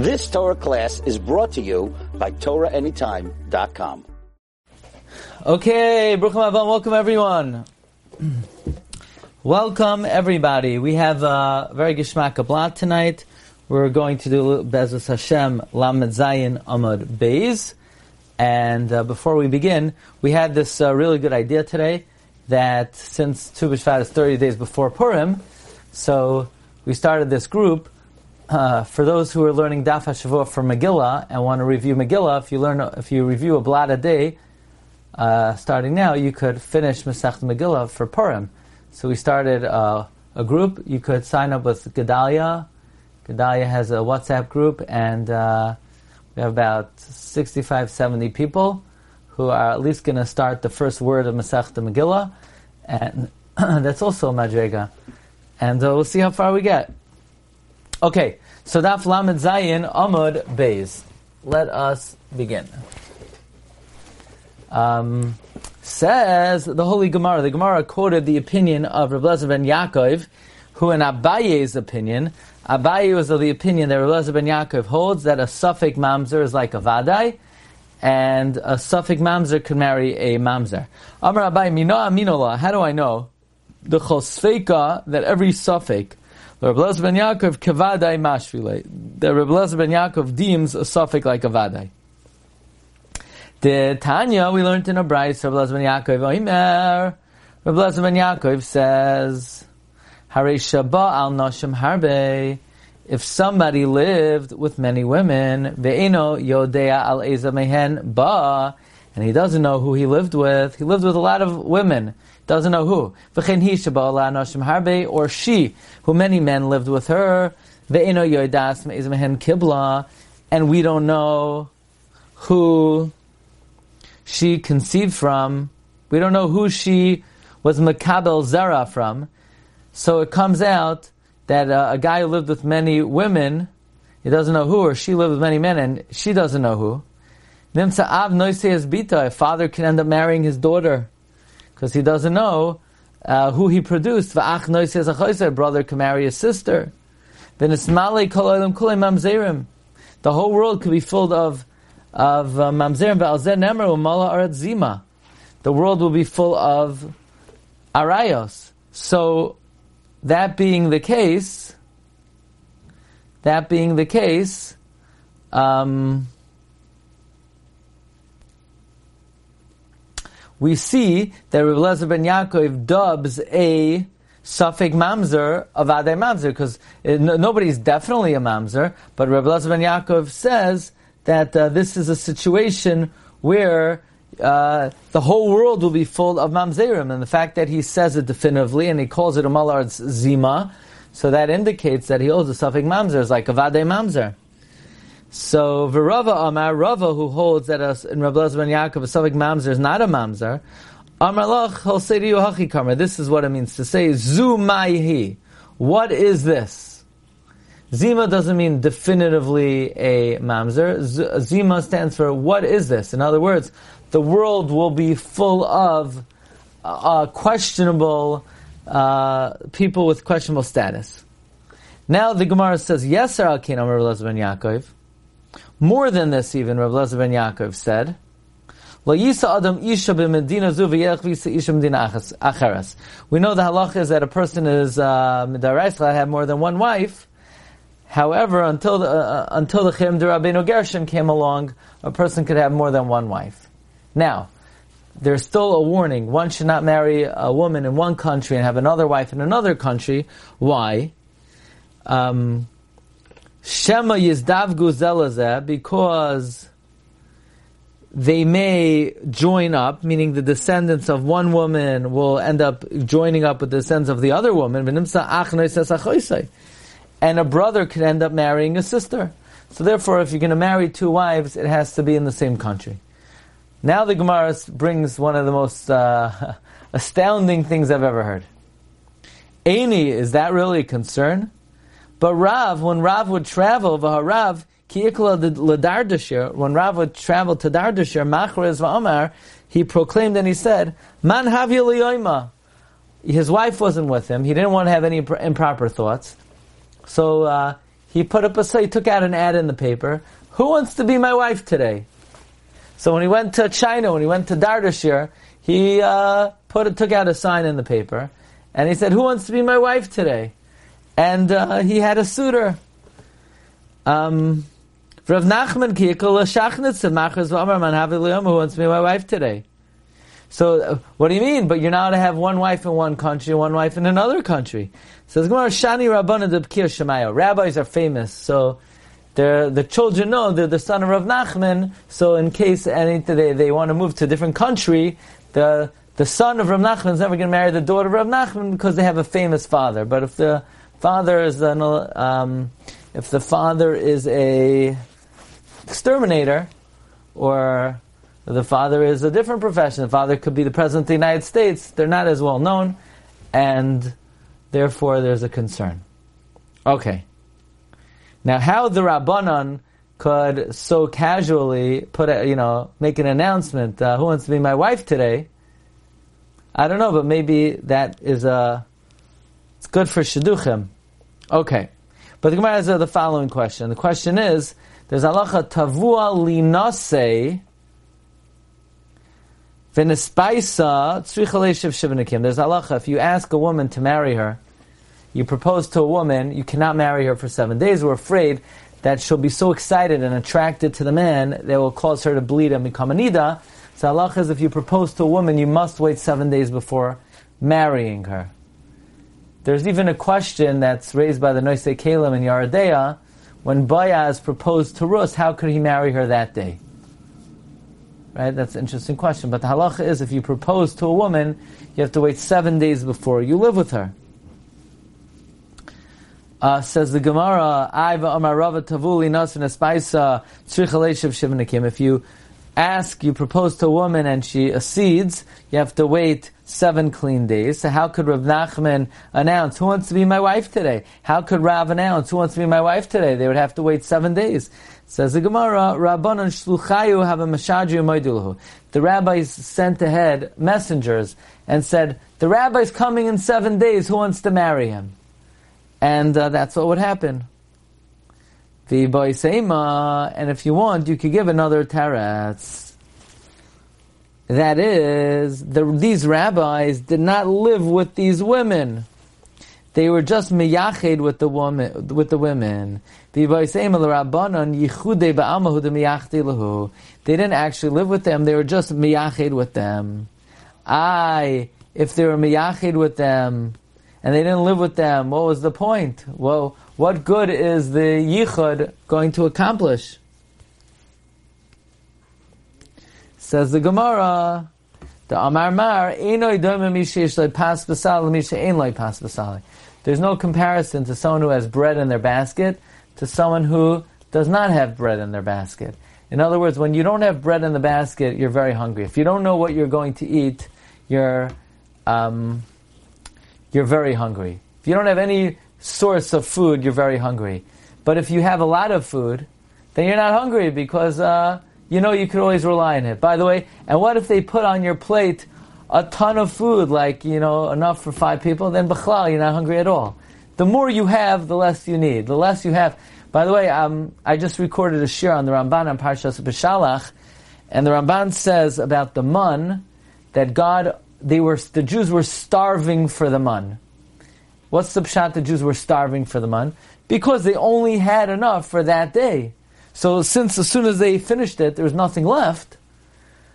This Torah class is brought to you by TorahAnytime.com. Okay, Bruchim Abba, welcome everyone. welcome everybody. We have a very Gishmak Ablat tonight. We're going to do Bezos Hashem Lamed Zayin Amud Beis. And uh, before we begin, we had this uh, really good idea today that since Tu B'Shvat is 30 days before Purim, so we started this group uh, for those who are learning Daf HaShavua for Megillah and want to review Megillah. If you learn, if you review a blot a day, uh, starting now, you could finish Masech Megillah for Purim. So we started uh, a group. You could sign up with Gedalia. Gedalia has a WhatsApp group, and uh, we have about 65, 70 people who are at least going to start the first word of Masech Megillah, and that's also Madrega. And uh, we'll see how far we get. Okay, so Daf Lamed Zayin Amud Beis. Let us begin. Um, says the Holy Gemara. The Gemara quoted the opinion of Rabbi ben Yaakov, who in Abaye's opinion, Abaye was of the opinion that Rabbi ben Yaakov holds that a suffix mamzer is like a vadai, and a suffix mamzer could marry a mamzer. Amar Abaye, mino aminola. How do I know? The chosfeka that every suffix Rabbi ben Yaakov kavadai mashvile. The Rabbi ben Yaakov deems a suffix like a vadai. The Tanya we learned in a brayz. Rabbi ben Yaakov Oimer. Rabbi ben Yaakov says, "Hare shaba al noshim harbe." If somebody lived with many women, ve'eno yodea al eza mehen ba, and he doesn't know who he lived with, he lived with a lot of women doesn't know who. V'chein hi harbe, or she, who many men lived with her. Ve'eno yoidas me'izmehen kibla, and we don't know who she conceived from. We don't know who she was makabel zara from. So it comes out that uh, a guy who lived with many women, he doesn't know who, or she lived with many men, and she doesn't know who. Nimsa av bita. A father can end up marrying his daughter because he doesn't know uh, who he produced. A brother can marry a sister. Then it's male kol olam kulei mamzerim. The whole world could be filled of of uh, mamzerim. zima. The world will be full of arayos. So, that being the case, that being the case, um, we see that Rabbi Lezer ben Yaakov dubs a suffix mamzer of Adai mamzer because nobody's definitely a mamzer, but Rabbi Lezer ben Yaakov says that uh, this is a situation where uh, the whole world will be full of mamzerim, and the fact that he says it definitively and he calls it a malard's zima, so that indicates that he holds a suffix mamzer is like a vade mamzer. So Virava Amar Rava, who holds that us in Rabbi ben Yaakov a suffix mamzer is not a mamzer. Amar Lach, he'll say to you Hachi This is what it means to say Zu Maihi. What is this? Zima doesn't mean definitively a mamzer. Zima stands for what is this? In other words, the world will be full of uh, questionable uh, people with questionable status. Now the Gemara says, Yes, Sir Al Amar Rabbi ben Yaakov. More than this, even Rav Lezer ben Yaakov said. We know the halacha is that a person is uh, midaraisa have more than one wife. However, until the uh, until the Chim Rabbeinu Gershon came along, a person could have more than one wife. Now, there's still a warning: one should not marry a woman in one country and have another wife in another country. Why? Um, Shema Yizdavgu Zelazeh, because they may join up, meaning the descendants of one woman will end up joining up with the descendants of the other woman, and a brother can end up marrying a sister. So therefore, if you're going to marry two wives, it has to be in the same country. Now the Gemara brings one of the most uh, astounding things I've ever heard. Aini, is that really a concern? But Rav, when Rav would travel, Vaharav, Ladardashir, when Rav would travel to Dardashir, Machrez Va'amar, he proclaimed and he said, Man Havi His wife wasn't with him. He didn't want to have any improper thoughts. So uh, he put up a so he took out an ad in the paper. Who wants to be my wife today? So when he went to China, when he went to Dardashir, he uh, put took out a sign in the paper, and he said, "Who wants to be my wife today?" And uh, he had a suitor. Um, Rav Nachman Kiyakol Shachnitz who wants to be my wife today. So, uh, what do you mean? But you're not to have one wife in one country, one wife in another country. Says Gemara Shani. Rabbis are famous, so the children know they're the son of Rav Nachman. So, in case any they, they want to move to a different country, the the son of Rav Nachman is never going to marry the daughter of Rav Nachman because they have a famous father. But if the father is an, um, if the father is a exterminator, or the father is a different profession. The father could be the president of the United States. They're not as well known, and therefore there's a concern. Okay. Now, how the Rabbanon could so casually put a, you know, make an announcement, uh, who wants to be my wife today? I don't know, but maybe that is a, it's good for Shidduchim. Okay. But the Gemara has the following question. The question is, there's halacha tavua linase v'nespaisa tzrichaleshiv shivanikim. There's halacha, if you ask a woman to marry her, you propose to a woman, you cannot marry her for seven days. We're afraid that she'll be so excited and attracted to the man that will cause her to bleed and become a nida. So halacha is if you propose to a woman, you must wait seven days before marrying her. There's even a question that's raised by the Nosei Keilim in Yoreh De'ah, when Boaz proposed to Rus, how could he marry her that day? Right? That's an interesting question. But the halacha is if you propose to a woman, you have to wait seven days before you live with her. Uh, says the Gemara, Aiva Amar Rava Tavuli Nasan Espaisa Shivnikim. If you ask, you propose to a woman and she accedes, you have to wait seven clean days. So how could Rav Nachman announce, who wants to be my wife today? How could Rav announce, who wants to be my wife today? They would have to wait seven days. Says the Gemara, Rabbanon Shluchayu have a Moidulahu. The rabbis sent ahead messengers and said, the rabbi's coming in seven days, who wants to marry him? And uh, that's what would happen. The boisema, and if you want, you could give another taretz. That is, the, these rabbis did not live with these women. They were just miyached with the woman, with the women. They didn't actually live with them. They were just miyached with them. I, if they were miyached with them, and they didn't live with them, what was the point? Well, what good is the yichud going to accomplish? Says the Gemara, the Amar Mar, pas pas Pasal, the Misha Enoi Pas Pasal. There's no comparison to someone who has bread in their basket to someone who does not have bread in their basket. In other words, when you don't have bread in the basket, you're very hungry. If you don't know what you're going to eat, you're um, you're very hungry. If you don't have any source of food, you're very hungry. But if you have a lot of food, then you're not hungry because uh, you know you could always rely on it. By the way, and what if they put on your plate a ton of food, like you know enough for five people? Then b'chlal, you're not hungry at all. The more you have, the less you need. The less you have. By the way, um, I just recorded a shiur on the Ramban on Parshas B'Shalach, and the Ramban says about the mun that God they were the Jews were starving for the man. What's the pshat? The Jews were starving for the man because they only had enough for that day. So since as soon as they finished it, there was nothing left.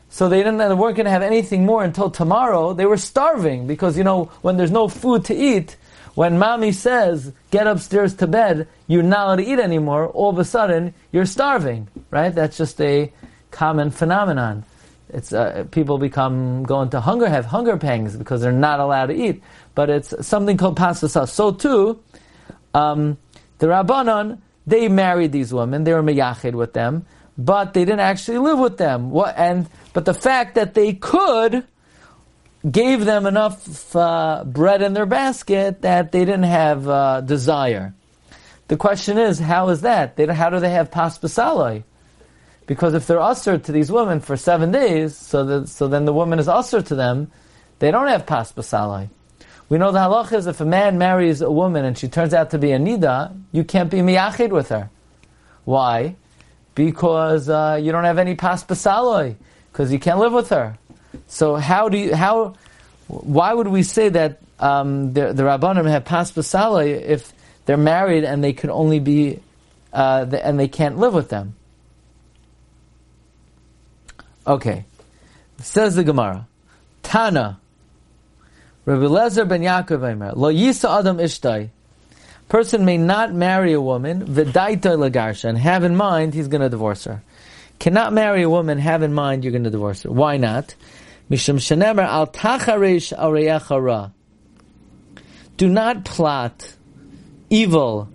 So they didn't. They weren't going to have anything more until tomorrow. They were starving because you know when there's no food to eat, when mommy says get upstairs to bed, you're not allowed to eat anymore. All of a sudden you're starving, right? That's just a common phenomenon it's uh, people become go into hunger, have hunger pangs because they're not allowed to eat. But it's something called pasasa. So too, um, the rabbanon they married these women. They were meyached with them, but they didn't actually live with them. What and but the fact that they could gave them enough uh, bread in their basket that they didn't have uh, desire. The question is, how is that? They, how do they have paspasaloi? Because if they're usher to these women for seven days, so that, so then the woman is usher to them, they don't have pas basalai. We know the halach is if a man marries a woman and she turns out to be a nida, you can't be miyachid with her. Why? Because uh, you don't have any pas basaloi, because you can't live with her. So how do you, how, why would we say that um, the, the rabbanim have pas basaloi if they're married and they can only be, uh, the, and they can't live with them? Okay. Says the Gemara. Tana. Rabbi Lezer ben Yaakov Eimer. Lo yisa adam ishtai. Person may not marry a woman, v'daita lagarsha, and have in mind he's going to divorce her. Cannot marry a woman, have in mind you're going to divorce her. Why not? Mishum shenemer al tacharesh al Do not plot evil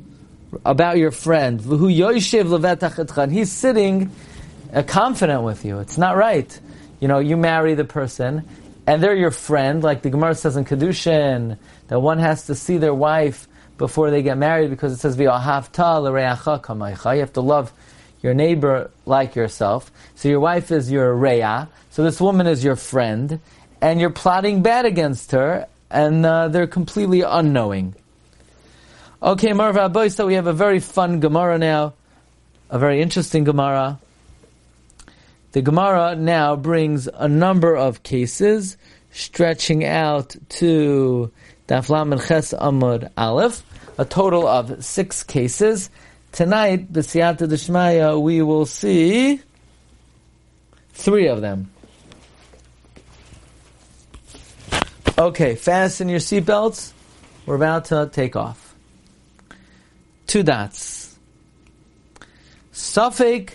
about your friend. V'hu yoishiv levetach He's sitting uh, confident with you. It's not right. You know, you marry the person, and they're your friend, like the Gemara says in Kedushin, that one has to see their wife before they get married because it says, You have to love your neighbor like yourself. So your wife is your reya. So this woman is your friend, and you're plotting bad against her, and uh, they're completely unknowing. Okay, Marva Marv so we have a very fun Gemara now, a very interesting Gemara. The Gemara now brings a number of cases stretching out to Daf Lamed Ches Amud Aleph, a total of six cases. Tonight, B'siyata Deshmaya, we will see three of them. Okay, fasten your seatbelts. We're about to take off. Two dots. Suffolk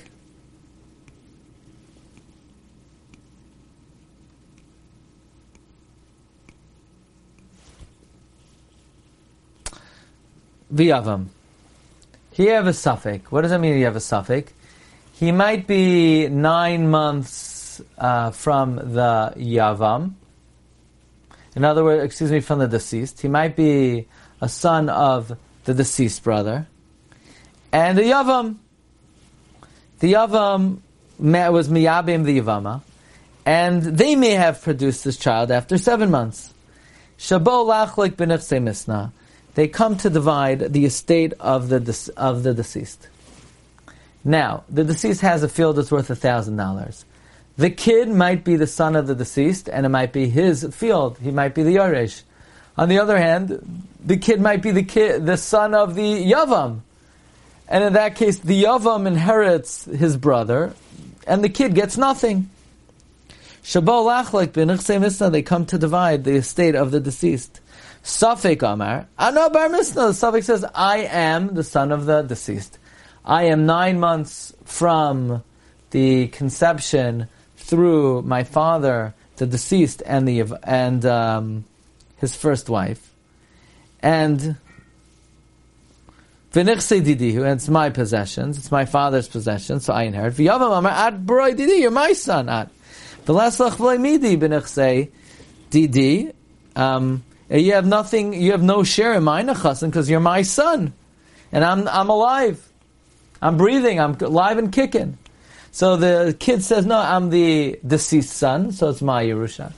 V'yavam. He have a suffix. What does that mean? He have a suffix. He might be nine months uh, from the yavam. In other words, excuse me, from the deceased. He might be a son of the deceased brother, and the yavam. The yavam was miyabim the yavama, and they may have produced this child after seven months. Shabo lachlik b'nechse misna they come to divide the estate of the of the deceased. Now, the deceased has a field that's worth a thousand dollars. The kid might be the son of the deceased, and it might be his field. He might be the Yoresh. On the other hand, the kid might be the kid, the son of the Yavam, and in that case, the Yavam inherits his brother, and the kid gets nothing. They come to divide the estate of the deceased. Safek Amar, Ano Bar Misna. Safek says, I am the son of the deceased. I am nine months from the conception through my father, the deceased, and the and um, his first wife, and v'nichse didihu, and it's my possessions. It's my father's possessions, so I inherit. V'yavam amar ad didi, you're my son. Ad v'leslach v'lei midi b'nichse didi. Um, you have nothing, you have no share in my nechasim because you're my son. And I'm, I'm alive. I'm breathing. I'm alive and kicking. So the kid says, no, I'm the deceased son, so it's my Yerusha.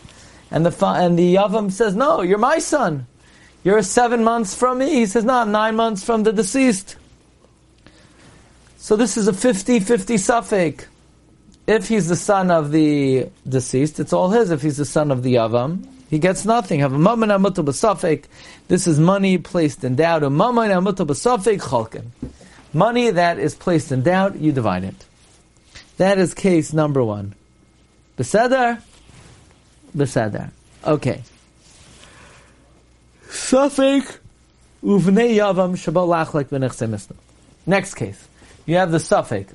And the, and the Yavam says, no, you're my son. You're seven months from me. He says, no, I'm nine months from the deceased. So this is a 50-50 suffix. If he's the son of the deceased, it's all his. If he's the son of the Yavam, he gets nothing. Have a mammon amutal b'safek. This is money placed in doubt. A mammon amutal b'safek chalken. Money that is placed in doubt, you divide it. That is case number one. Beseder? Beseder. Okay. Safek uvnei yavam shabalach like v'nechse Next case. You have the suffix.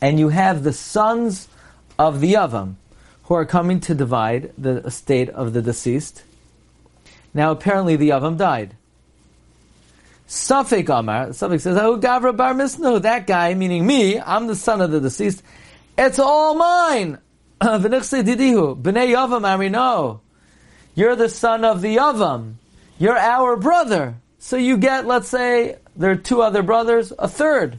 And you have the sons of the yavam who are coming to divide the estate of the deceased. Now, apparently, the Yavam died. Safek Amar, Safek says, Oh, Gavra Bar Misnu, that guy, meaning me, I'm the son of the deceased, it's all mine. Didihu, B'nai Yavam Amino. You're the son of the Yavam. You're our brother. So you get, let's say, there are two other brothers, a third.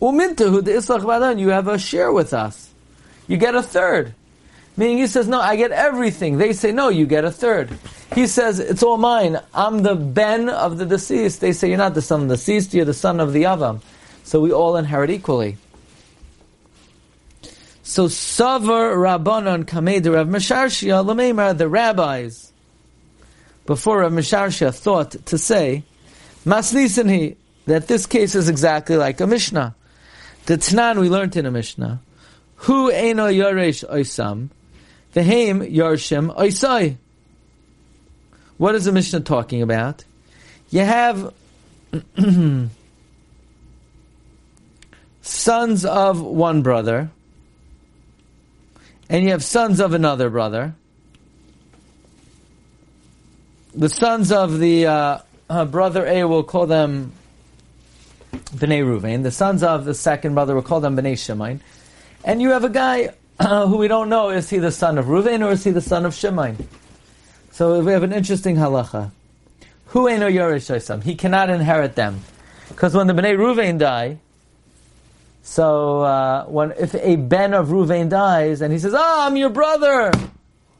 Umintahu the Islach Badan, you have a share with us. You get a third. Meaning he says, no, I get everything. They say, no, you get a third. He says, it's all mine. I'm the ben of the deceased. They say, you're not the son of the deceased, you're the son of the Yavam. So we all inherit equally. So Savar Rabbanon Kamed Rav Mesharshia Lameimar, the rabbis, before Rav Mesharshia thought to say, Masnisin that this case is exactly like a Mishnah. The Tnan we learned in a Mishnah. Hu Eino Yoresh Oisam, Vehem Yarshim Oisai. What is the Mishnah talking about? You have sons of one brother, and you have sons of another brother. The sons of the uh, uh, brother A will call them Bnei Ruvain. The sons of the second brother will call them Bnei Shemain. And you have a guy uh, who we don't know is he the son of Ruvain or is he the son of Shemain? So we have an interesting halacha. Who ain't Yerush He cannot inherit them. Because when the Bnei Ruvain die, so uh, when if a ben of Ruvain dies and he says, "Ah, oh, I'm your brother,"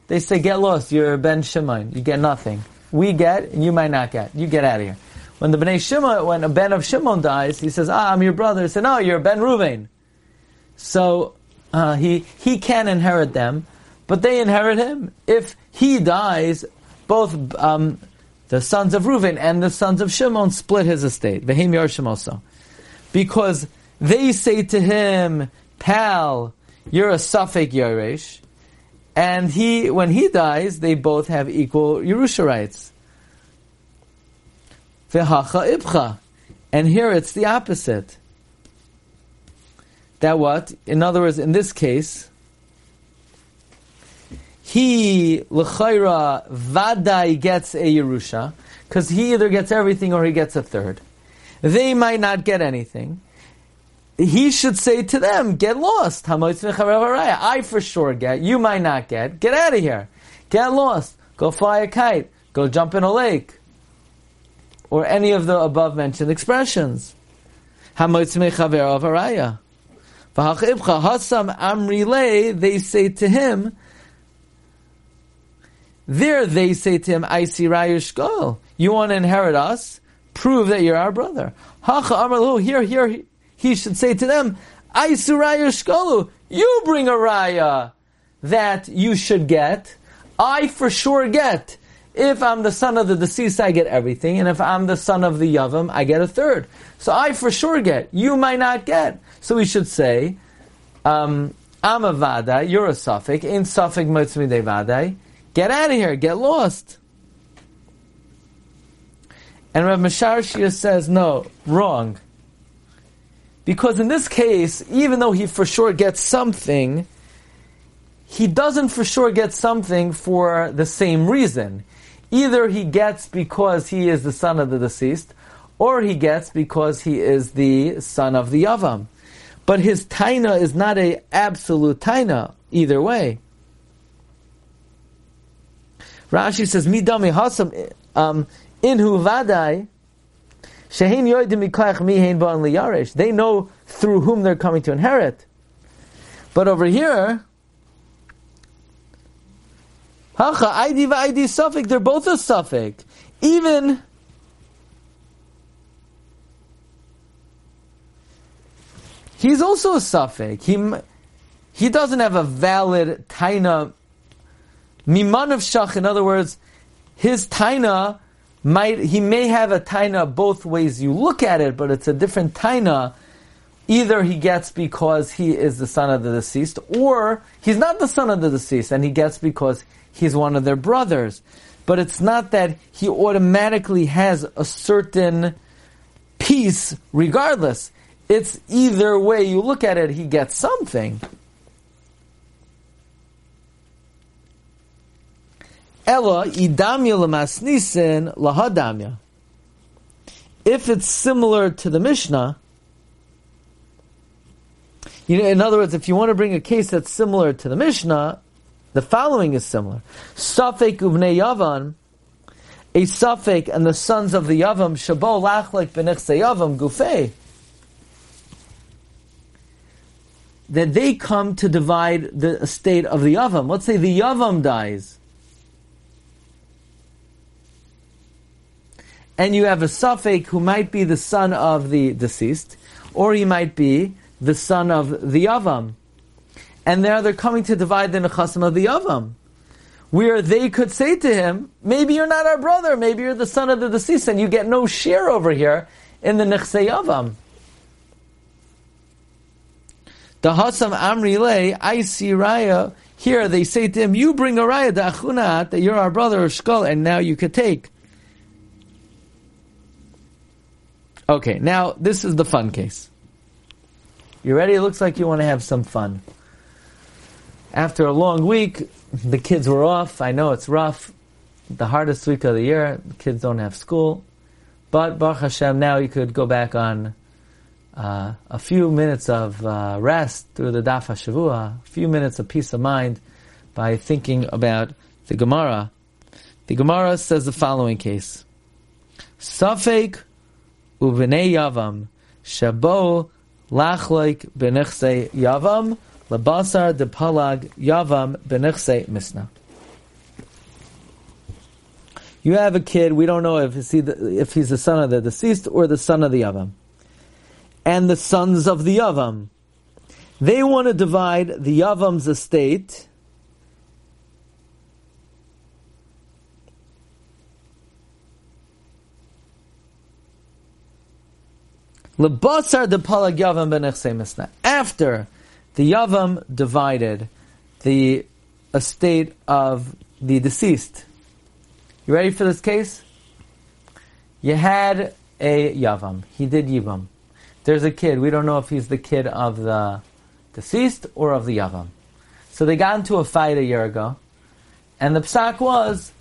they say, "Get lost. You're Ben Shimon. You get nothing. We get, and you might not get. You get out of here." When the Bnei Shimon, when a ben of Shimon dies, he says, "Ah, I'm your brother." He said, "No, you're Ben Ruvain." So uh, he he can inherit them, but they inherit him. If he dies, both um, the sons of Reuven and the sons of Shimon split his estate. Vehim Yarshim also, because they say to him, "Pal, you're a Suffolk Yaresh," and he, when he dies, they both have equal Yerusha rights. Vehacha ibcha, and here it's the opposite. That what? In other words, in this case, he l'chayra vadai gets a Yerusha because he either gets everything or he gets a third. They might not get anything he should say to them, get lost. I for sure get. You might not get. Get out of here. Get lost. Go fly a kite. Go jump in a lake. Or any of the above mentioned expressions. V'hachivcha hasam amrile, they say to him, there they say to him, I see Rayush You want to inherit us? Prove that you're our brother. Here, here, he should say to them, Aisuraya Shkolu, you bring a raya that you should get. I for sure get. If I'm the son of the deceased, I get everything, and if I'm the son of the Yavam, I get a third. So I for sure get. You might not get. So we should say, um, I'm a vada, you're a suffix, in suffix motzmide vada. Get out of here, get lost. And Rav Mesharshia says, no, wrong. Because in this case, even though he for sure gets something, he doesn't for sure get something for the same reason. Either he gets because he is the son of the deceased, or he gets because he is the son of the Yavam. But his taina is not a absolute taina either way. Rashi says, "Midami hasam um, inhu vadai." They know through whom they're coming to inherit. But over here, Hacha, ID ID suffix, they're both a suffix. Even he's also a suffix. He, he doesn't have a valid taina miman of shach. In other words, his taina might he may have a taina both ways you look at it, but it's a different taina. Either he gets because he is the son of the deceased, or he's not the son of the deceased, and he gets because he's one of their brothers. But it's not that he automatically has a certain piece regardless. It's either way you look at it, he gets something. Ella idamya lahadamya. If it's similar to the Mishnah, you know, in other words, if you want to bring a case that's similar to the Mishnah, the following is similar. Safek uvnei yavan, a Safek and the sons of the Yavam, Shabo lachlek b'nechse Yavam gufei. that they come to divide the estate of the Yavam. Let's say the Yavam dies. And you have a Suffolk who might be the son of the deceased, or he might be the son of the Yavam. And now they're coming to divide the Nechasim of the Yavam. Where they could say to him, maybe you're not our brother, maybe you're the son of the deceased, and you get no share over here in the Nechse Yavam. The Hasam Amri Le, I see Raya. Here they say to him, You bring a Raya, the Achunat, that you're our brother of Shkol, and now you could take. Okay, now this is the fun case. You ready? It looks like you want to have some fun. After a long week, the kids were off. I know it's rough. The hardest week of the year. The kids don't have school. But Baruch Hashem, now you could go back on uh, a few minutes of uh, rest through the Daf HaShavua, a few minutes of peace of mind by thinking about the Gemara. The Gemara says the following case. Safek uvnei yavam shabo lachloik benichse yavam lebasar de palag yavam benichse misna. You have a kid, we don't know if he's, the, if he's the son of the deceased or the son of the yavam and the sons of the Yavam. They want to divide the Yavam's estate Lebasar de Palag Yavam ben After the Yavam divided the estate of the deceased. You ready for this case? You had a Yavam. He did Yivam. There's a kid. We don't know if he's the kid of the deceased or of the Yavam. So they got into a fight a year ago. And the psak was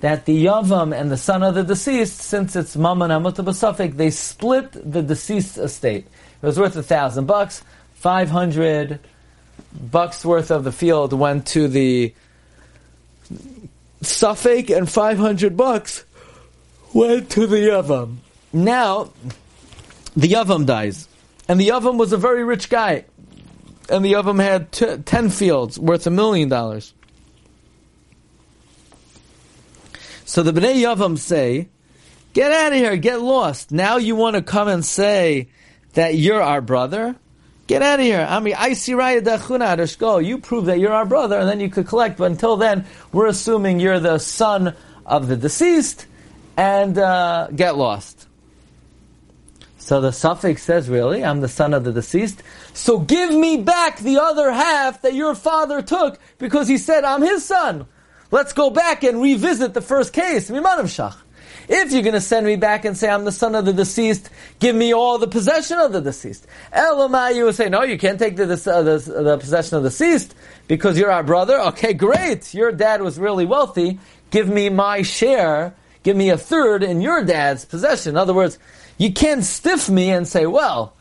that the Yavam and the son of the deceased, since it's Mammon Amutabasafik, they split the deceased estate. It was worth a thousand bucks. Five hundred bucks worth of the field went to the Suffolk, and five hundred bucks went to the Yavam. Now, the Yavam dies. And the Yavam was a very rich guy. And the Yavam had t- 10 fields worth a million dollars. So the Bnei Yavam say, get out of here, get lost. Now you want to come and say that you're our brother? Get out of here. I mean, I see go. You prove that you're our brother, and then you could collect. But until then, we're assuming you're the son of the deceased, and uh, get lost. So the suffix says, really, I'm the son of the deceased. So give me back the other half that your father took because he said I'm his son. Let's go back and revisit the first case. If you're going to send me back and say I'm the son of the deceased, give me all the possession of the deceased. Elamai, you will say, no, you can't take the, the, the, the possession of the deceased because you're our brother. Okay, great. Your dad was really wealthy. Give me my share. Give me a third in your dad's possession. In other words, you can't stiff me and say, well,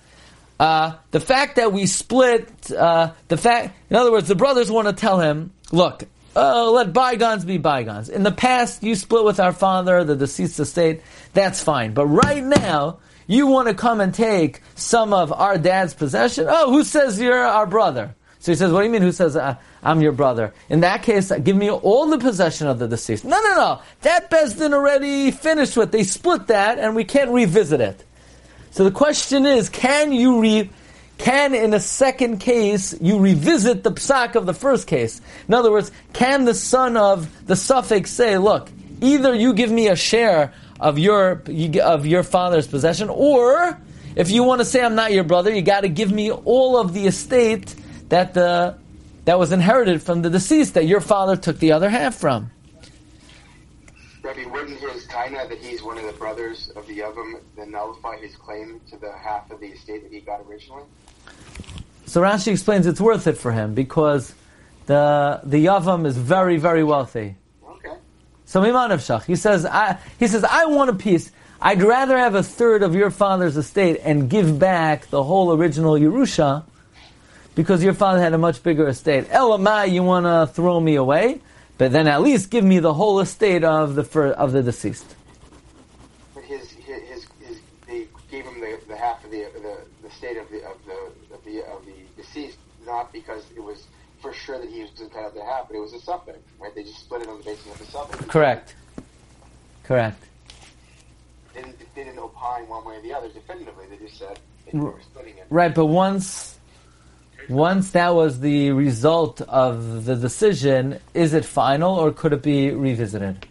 uh, the fact that we split, uh, the fact, in other words, the brothers want to tell him, look, uh, let bygones be bygones. In the past, you split with our father, the deceased estate, that's fine. But right now, you want to come and take some of our dad's possession? Oh, who says you're our brother? So he says, what do you mean, who says, uh, I'm your brother. In that case, give me all the possession of the deceased. No, no, no. That Bezdin already finished with. They split that, and we can't revisit it. So the question is, can you re, can in a second case you revisit the psak of the first case? In other words, can the son of the suffix say, look, either you give me a share of your of your father's possession, or if you want to say I'm not your brother, you got to give me all of the estate that the that was inherited from the deceased that your father took the other half from. Rabbi, wouldn't his taina that he's one of the brothers of the Yavam then nullify his claim to the half of the estate that he got originally? So Rashi explains it's worth it for him because the the Yavam is very very wealthy. Okay. So Mimanavshach, he says, I, he says, I want a piece. I'd rather have a third of your father's estate and give back the whole original Yerusha because your father had a much bigger estate. Elamai, you want to throw me away, but then at least give me the whole estate of the of the deceased. But his, his, his, they gave him the, the half of the, the, the estate of the of the of the of the deceased not because it was for sure that he was entitled to half, but it was a suffix, right? They just split it on the basis of the suffix. Correct. Correct. They didn't, they didn't opine one way or the other definitively. They just said they were splitting it. Right, but once once that was the result of the decision, is it final or could it be revisited?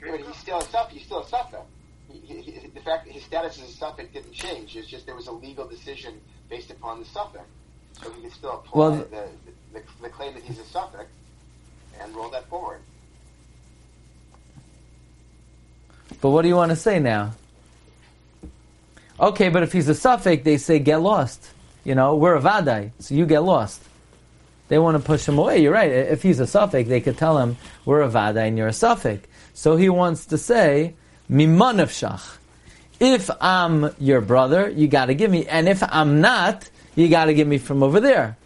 But he's still a suffix. He's still a suffix. He, he, he, the fact that his status as a suffix didn't change. It's just there was a legal decision based upon the suffix. So he can still apply Well, the, the, the claim that he's a suffix and roll that forward. But what do you want to say now? Okay, but if he's a suffix, they say get lost. You know, we're a vadai, so you get lost. They want to push him away. You're right. If he's a suffix, they could tell him we're a vadai and you're a suffix. So he wants to say mimanavshach. If I'm your brother, you got to give me, and if I'm not, you got to give me from over there.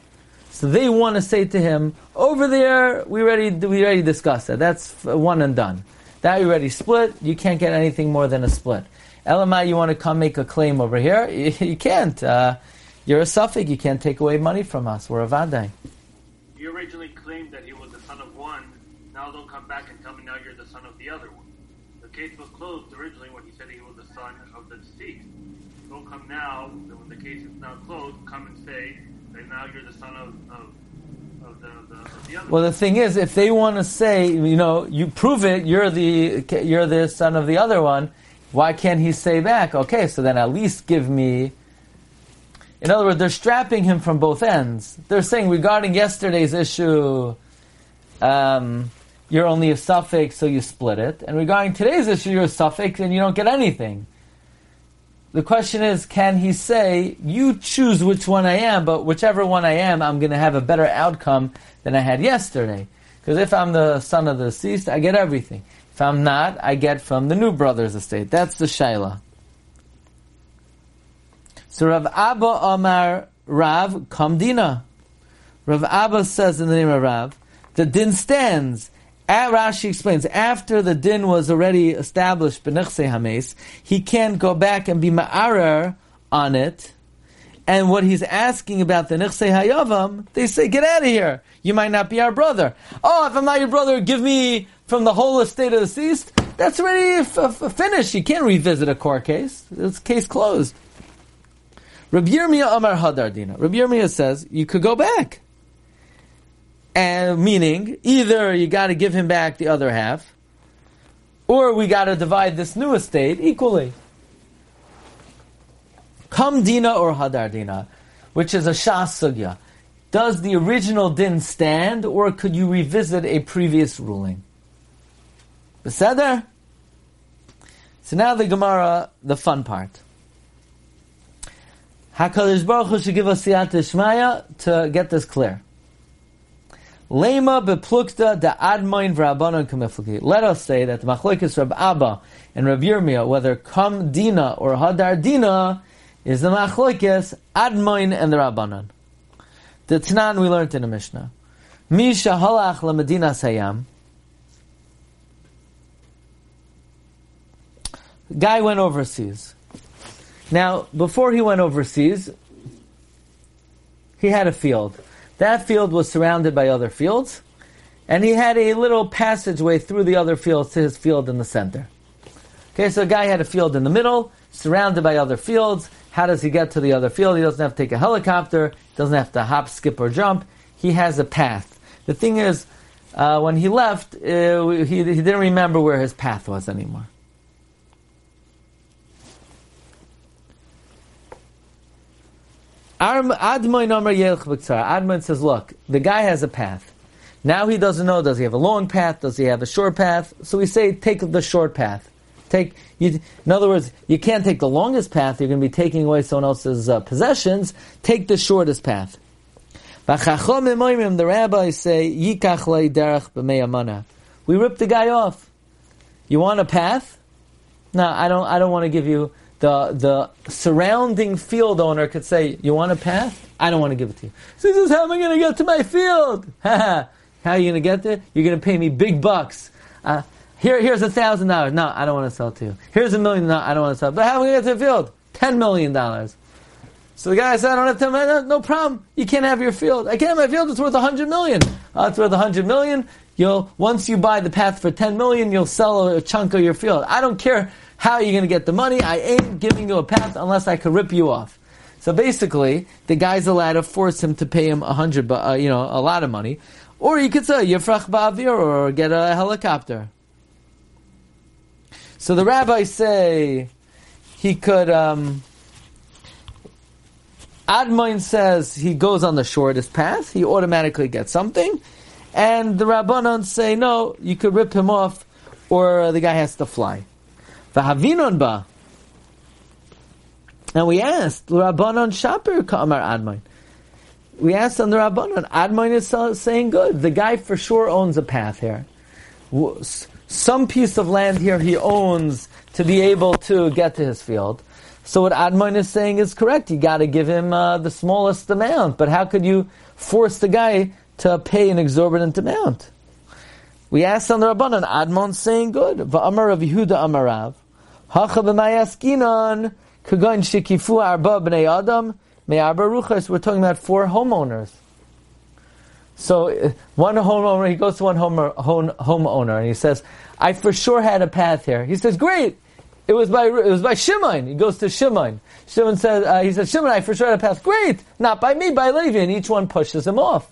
So they want to say to him, over there, we already we already discussed that. That's one and done. That we already split. You can't get anything more than a split. Elamai, you want to come make a claim over here? You, you can't. Uh, you're a suffix. You can't take away money from us. We're a vadai. You originally claimed that he was the son of one. Now don't come back and tell me now you're the son of the other one. The case was closed originally when he said he was the son of the deceased. Don't come now, when the case is now closed, come and say that now you're the son of, of, of, the, the, of the other Well, the thing is, if they want to say, you know, you prove it, you're the you're the son of the other one. Why can't he say back? Okay, so then at least give me. In other words, they're strapping him from both ends. They're saying regarding yesterday's issue, um, you're only a suffix, so you split it. And regarding today's issue, you're a suffix and you don't get anything. The question is, can he say, you choose which one I am, but whichever one I am, I'm going to have a better outcome than I had yesterday. Because if I'm the son of the deceased, I get everything. If I'm not, I get from the new brother's estate. That's the Shaila. So Rav Abba Amar Rav Kamdina. Rav Abba says in the name of Rav, the din stands. At Rashi explains, after the din was already established, Hames, he can't go back and be ma'arer on it. And what he's asking about the Nechse Hayavam, they say, get out of here. You might not be our brother. Oh, if I'm not your brother, give me from the whole estate of the deceased. That's already f- f- finished. You can't revisit a court case. It's case closed. Rabbi Yirmiyah Amar Hadardina. Rabbi Yirmiyah says, you could go back. And meaning, either you got to give him back the other half, or we got to divide this new estate equally. Kam dina or hadar dina, which is a shas sugya. Does the original din stand, or could you revisit a previous ruling? Beseder? So now the Gemara, the fun part. HaKadosh Baruch Hu should give us siyat to get this clear. Lema beplukta da admoin v'rabbanon kamifliki. Let us say that the machlokes Rab Abba and Rab Yirmiyah, whether kam dina or hadar dina, is the machlokes admain and the rabbanon. The Tanan we learned in the Mishnah. Misha halach lemedina sayam. Guy went overseas. Now, before he went overseas, he had a field. That field was surrounded by other fields, and he had a little passageway through the other fields to his field in the center. Okay, so a guy had a field in the middle, surrounded by other fields. How does he get to the other field? He doesn't have to take a helicopter, doesn't have to hop, skip, or jump. He has a path. The thing is, uh, when he left, uh, he, he didn't remember where his path was anymore. Admon says, look, the guy has a path. Now he doesn't know, does he have a long path? Does he have a short path? So we say, take the short path. Take, you, in other words, you can't take the longest path, you're going to be taking away someone else's uh, possessions. Take the shortest path. The rabbis say, Yikach derech We rip the guy off. You want a path? No, I don't, I don't want to give you the the surrounding field owner could say, "You want a path? I don't want to give it to you." So this is how am I going to get to my field? how are you going to get there? You're going to pay me big bucks. Uh, here, here's a thousand dollars. No, I don't want to sell to you. Here's a million. No, I don't want to sell. But how am I going to get to the field? Ten million dollars. So the guy said, I don't have to, no, no problem. You can't have your field. I can't have my field. It's worth a hundred million. Uh, it's worth a hundred million. You'll, once you buy the path for 10 million, you'll sell a chunk of your field. I don't care how are you're going to get the money. I ain't giving you a path unless I could rip you off. So basically, the guy's allowed to force him to pay him a hundred, uh, you know, a lot of money. Or you could say, Yifrach Ba'avir, or get a helicopter. So the rabbis say he could, um, Admoin says he goes on the shortest path, he automatically gets something, and the Rabbanon say, no, you could rip him off, or the guy has to fly. V'havinon ba. And we asked, Rabbanon Shaper Kamar Admoin. We asked on the Rabbanon, Admoin is saying good. The guy for sure owns a path here. Some piece of land here he owns to be able to get to his field. So what Admon is saying is correct. You got to give him uh, the smallest amount. But how could you force the guy to pay an exorbitant amount? We asked on the Rabbanan, Admon saying good. Va'amar of Yehuda Amarav. Hacha b'mayaskinon kagon shikifu arba b'nei adam me'arba ruchas. We're talking about four homeowners. So uh, one homeowner, he goes to one home, home, homeowner and he says, I for sure had a path here. He says, great. It was by it was by Shimon. He goes to Shimon. Shimon says uh, he says Shimon, I for sure had a path. Great, not by me, by Levi, and each one pushes him off.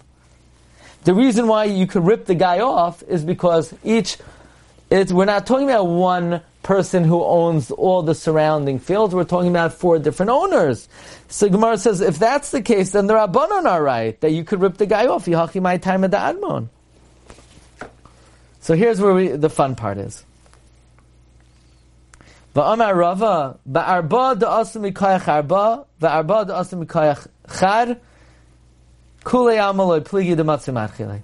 The reason why you can rip the guy off is because each it's, we're not talking about one person who owns all the surrounding fields. We're talking about four different owners. So Gemara says, if that's the case, then the Rabbanon are right that you could rip the guy off. Yahachi my time at the Admon. So here's where we, the fun part is. Va'amar Rava, ba'arba da'asim mikayach arba, da'asim mikayach chad, kulei amaloi pligi.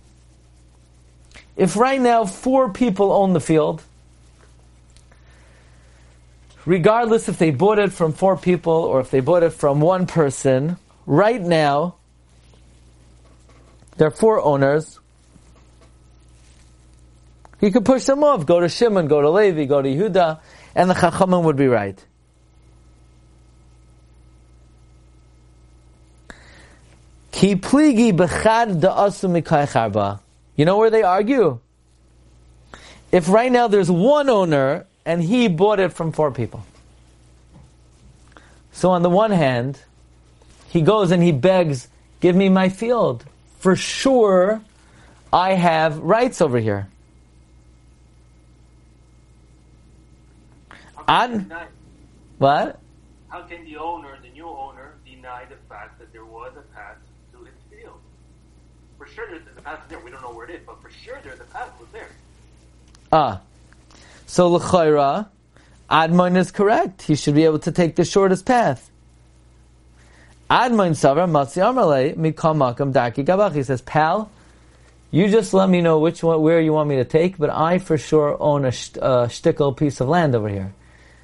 If right now four people own the field, regardless if they bought it from four people or if they bought it from one person, right now, there are four owners. He could push them off, go to Shimon, go to Levi, go to Yehuda, and the Chachamim would be right. You know where they argue? If right now there's one owner and he bought it from four people. So on the one hand, he goes and he begs, give me my field. For sure, I have rights over here. On what? How can the owner, the new owner, deny the fact that there was a path to his field? For sure, there's a path there. We don't know where it is, but for sure, there's a path was there. Ah, so l'chayra, Admon is correct. He should be able to take the shortest path. Admon savar matzi mikam makam daki gabach. He says, pal, you just let me know which one, where you want me to take, but I for sure own a, sh- a uh, shtickle piece of land over here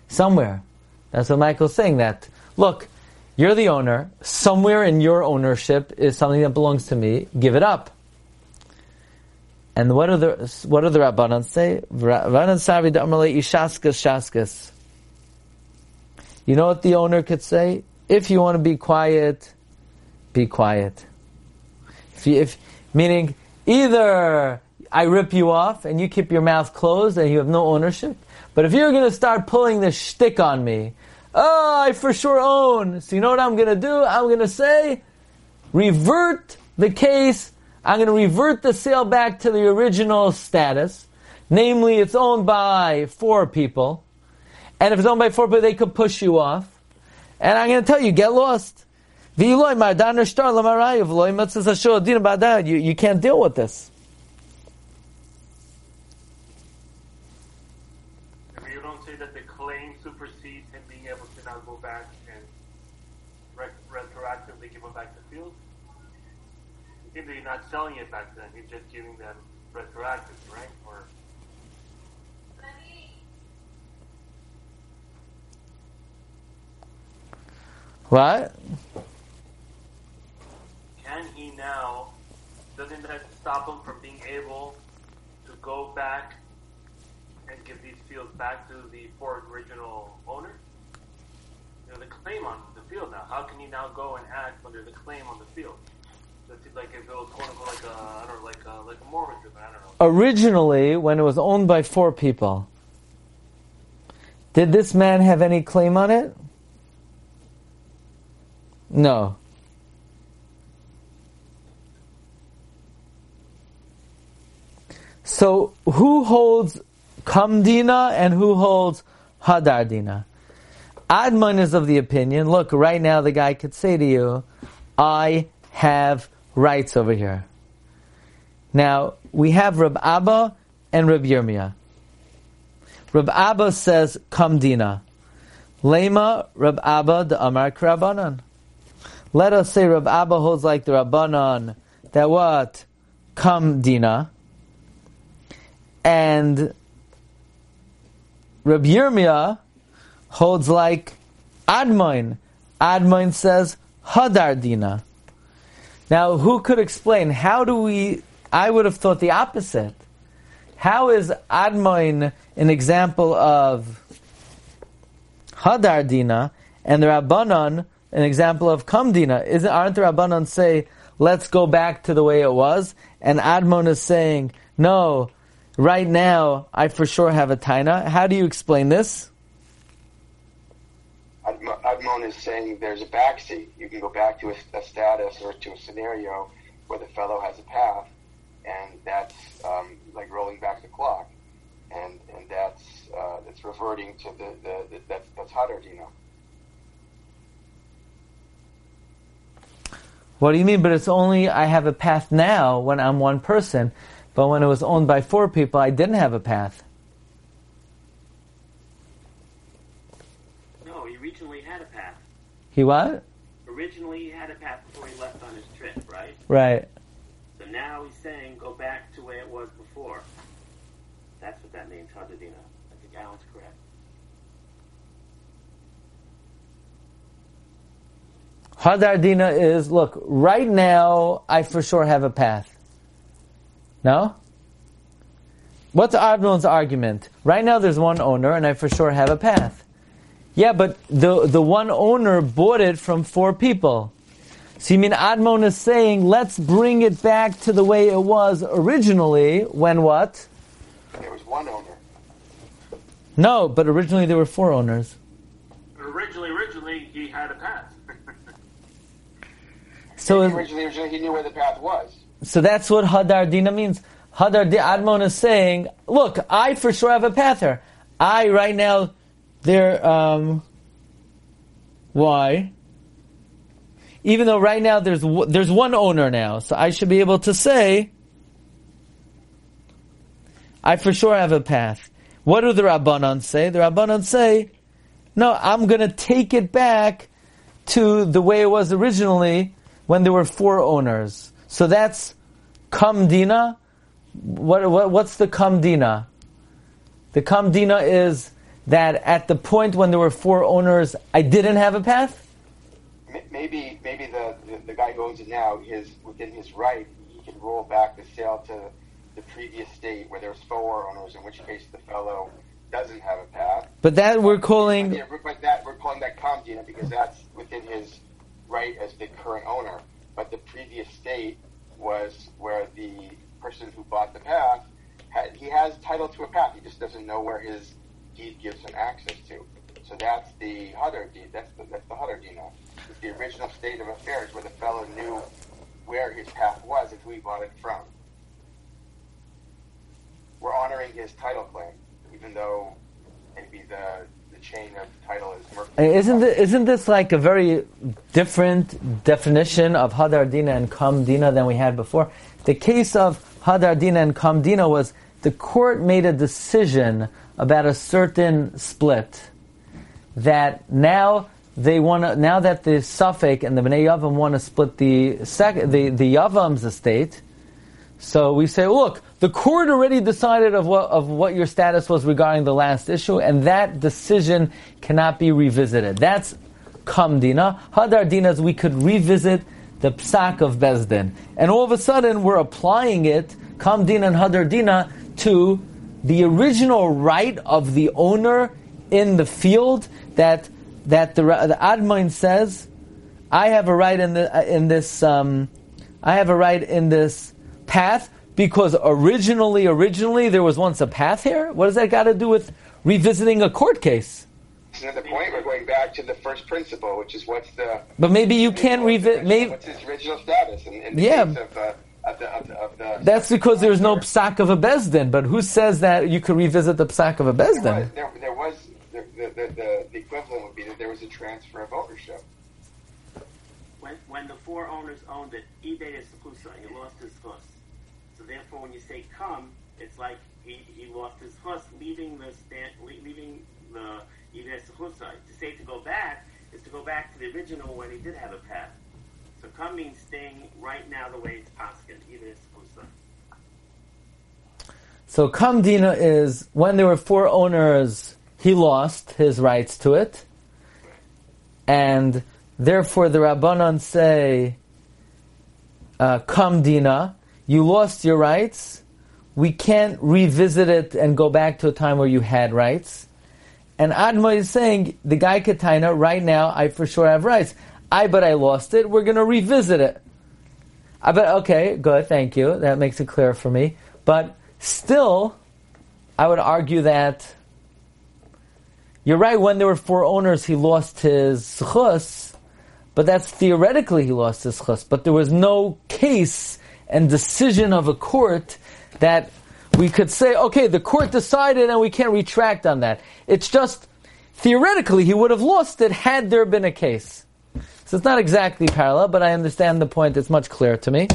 somewhere. That's what Michael's saying. That look, you're the owner. Somewhere in your ownership is something that belongs to me. Give it up. And what are the what are the rabbanon say? Rabbanon savi da'amalei ishaskas shaskas. You know what the owner could say? If you want to be quiet, be quiet. If, you, if meaning either I rip you off and you keep your mouth closed and you have no ownership, but if you're going to start pulling the shtick on me, oh, I for sure own. So you know what I'm going to do? I'm going to say, revert the case. I'm going to revert the sale back to the original status. Namely, it's owned by four people. And if it's owned by four people, they could push you off. And I'm going to tell you, get lost. You, you can't deal with this. Not selling it back then. He's just giving them retroactive, right? Or what? Can he now? Doesn't that stop him from being able to go back and give these fields back to the four original owners? there's a claim on the field now. How can he now go and act when there's a claim on the field? Don't know. Originally, when it was owned by four people, did this man have any claim on it? No. So, who holds Kamdina and who holds Hadardina? Admon is of the opinion, look, right now the guy could say to you, I have rights over here. Now, we have Rab Abba and Rab Yirmiyah. Rab Abba says, Kamdina. Lema Rab Abba the Amar Rabbanan. Let us say Rab Abba holds like the Rabbanan that what? Come Kamdina. And Rab Yirmiyah holds like Admoin. Admoin says Hadardina. Now, who could explain? How do we? I would have thought the opposite. How is Admoin an example of Hadardina and the Rabbanon an example of Kamdina? Isn't aren't the Rabbanon say let's go back to the way it was, and Admon is saying no. Right now, I for sure have a taina. How do you explain this? Admo- Admon is saying there's a backseat. You can go back to a, a status or to a scenario where the fellow has a path, and that's um, like rolling back the clock, and and that's uh, reverting to the, the, the that's that's Hadardina. What do you mean? But it's only I have a path now when I'm one person, but when it was owned by four people, I didn't have a path. No, he originally had a path. He what? Originally, he had a path before he left on his trip, right? Right. So now he's saying go back to where it was before. That's what that means, Hadadina. I think Alan's correct. Hadardina is look right now. I for sure have a path. No. What's Admon's argument? Right now, there's one owner, and I for sure have a path. Yeah, but the the one owner bought it from four people. So you mean Admon is saying, let's bring it back to the way it was originally when what? There was one owner. No, but originally there were four owners. Originally, originally he had a path. So originally, originally he knew where the path was. So that's what Hadar Dina means. Hadar Admon is saying, look, I for sure have a path here. I right now, there, um, why? Even though right now there's there's one owner now, so I should be able to say, I for sure have a path. What do the Rabbanon say? The Rabbanon say, no, I'm going to take it back to the way it was originally when there were four owners. So that's kamdina. What, what what's the kamdina? The kamdina is that at the point when there were four owners, I didn't have a path. Maybe maybe the, the, the guy who owns it now is within his right. He can roll back the sale to the previous state where there's four owners, in which case the fellow doesn't have a path. But that we're calling Yeah, but that we're calling that Kamdina because that's within his right as the current owner. But the previous state was where the person who bought the path had, he has title to a path. He just doesn't know where his deed gives him access to. So that's the Hadar deed. That's the that's the Hadar Dina. It's the original state of affairs where the fellow knew where his path was and who he bought it from. We're honoring his title claim, even though maybe the the chain of title is murky. Isn't this, isn't this like a very different definition of Hadar Dina and Kam Dina than we had before? The case of Hadar Dina and Kam Dina was the court made a decision about a certain split that now they want to, now that the Safek and the Bnei Yavam want to split the sec, the, the Yavam's estate, so we say, look, the court already decided of what, of what your status was regarding the last issue, and that decision cannot be revisited. That's kamdina. Hadar dina is we could revisit the psak of Bezdin. And all of a sudden, we're applying it, kamdina and hadar dina, to the original right of the owner in the field that that the, the Admoin says, I have a right in the in this um, I have a right in this path because originally originally there was once a path here. What does that got to do with revisiting a court case? Isn't the point? We're going back to the first principle, which is what's the But maybe you can't revisit. Maybe what's his original status in, in the Yeah. case of, uh, of the, of the, of the that's because there's no psak of a bezdin. But who says that you could revisit the psak of a There was, bezdin? there, there was the, the, the, the, the equivalent would be that there was a transfer of ownership. When, when the four owners owned it, eBay is Sakusa, he lost his chus. So therefore, when you say come, it's like he, he lost his chus, leaving the stand, leaving the eBay Sakusa. To say to go back is to go back to the original when he did have a path. Come staying right now the way it's Paskin, eBay Sakusa. So Kamdina is when there were four owners, he lost his rights to it, and therefore the Rabbanon say, uh, Kamdina, you lost your rights. We can't revisit it and go back to a time where you had rights. And Adma is saying, the guy Kataina, right now, I for sure have rights. I, but I lost it. We're going to revisit it. I bet, okay, good, thank you. That makes it clear for me. But still, I would argue that you're right. When there were four owners, he lost his chus, but that's theoretically he lost his chus. But there was no case and decision of a court that we could say, okay, the court decided and we can't retract on that. It's just theoretically he would have lost it had there been a case. So it's not exactly parallel, but I understand the point. It's much clearer to me.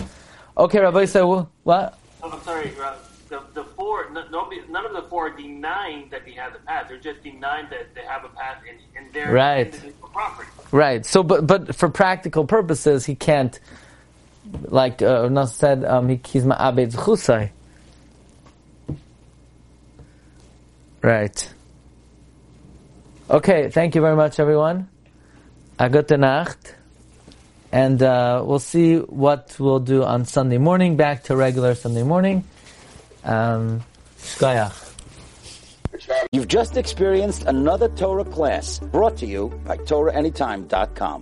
Okay, Rabbi, so what? Oh, I'm sorry. Uh, the, the four, n- nobody, none of the four are denying that he has a path. They're just denying that they have a path in, in their Right. property. Right. So, but but for practical purposes, he can't. Like uh, Nas said, um, he, he's ma'abed chusai. Right. Okay. Thank you very much, everyone. A gute Nacht. And uh, we'll see what we'll do on Sunday morning. Back to regular Sunday morning. Um. You've just experienced another Torah class brought to you by TorahAnytime.com.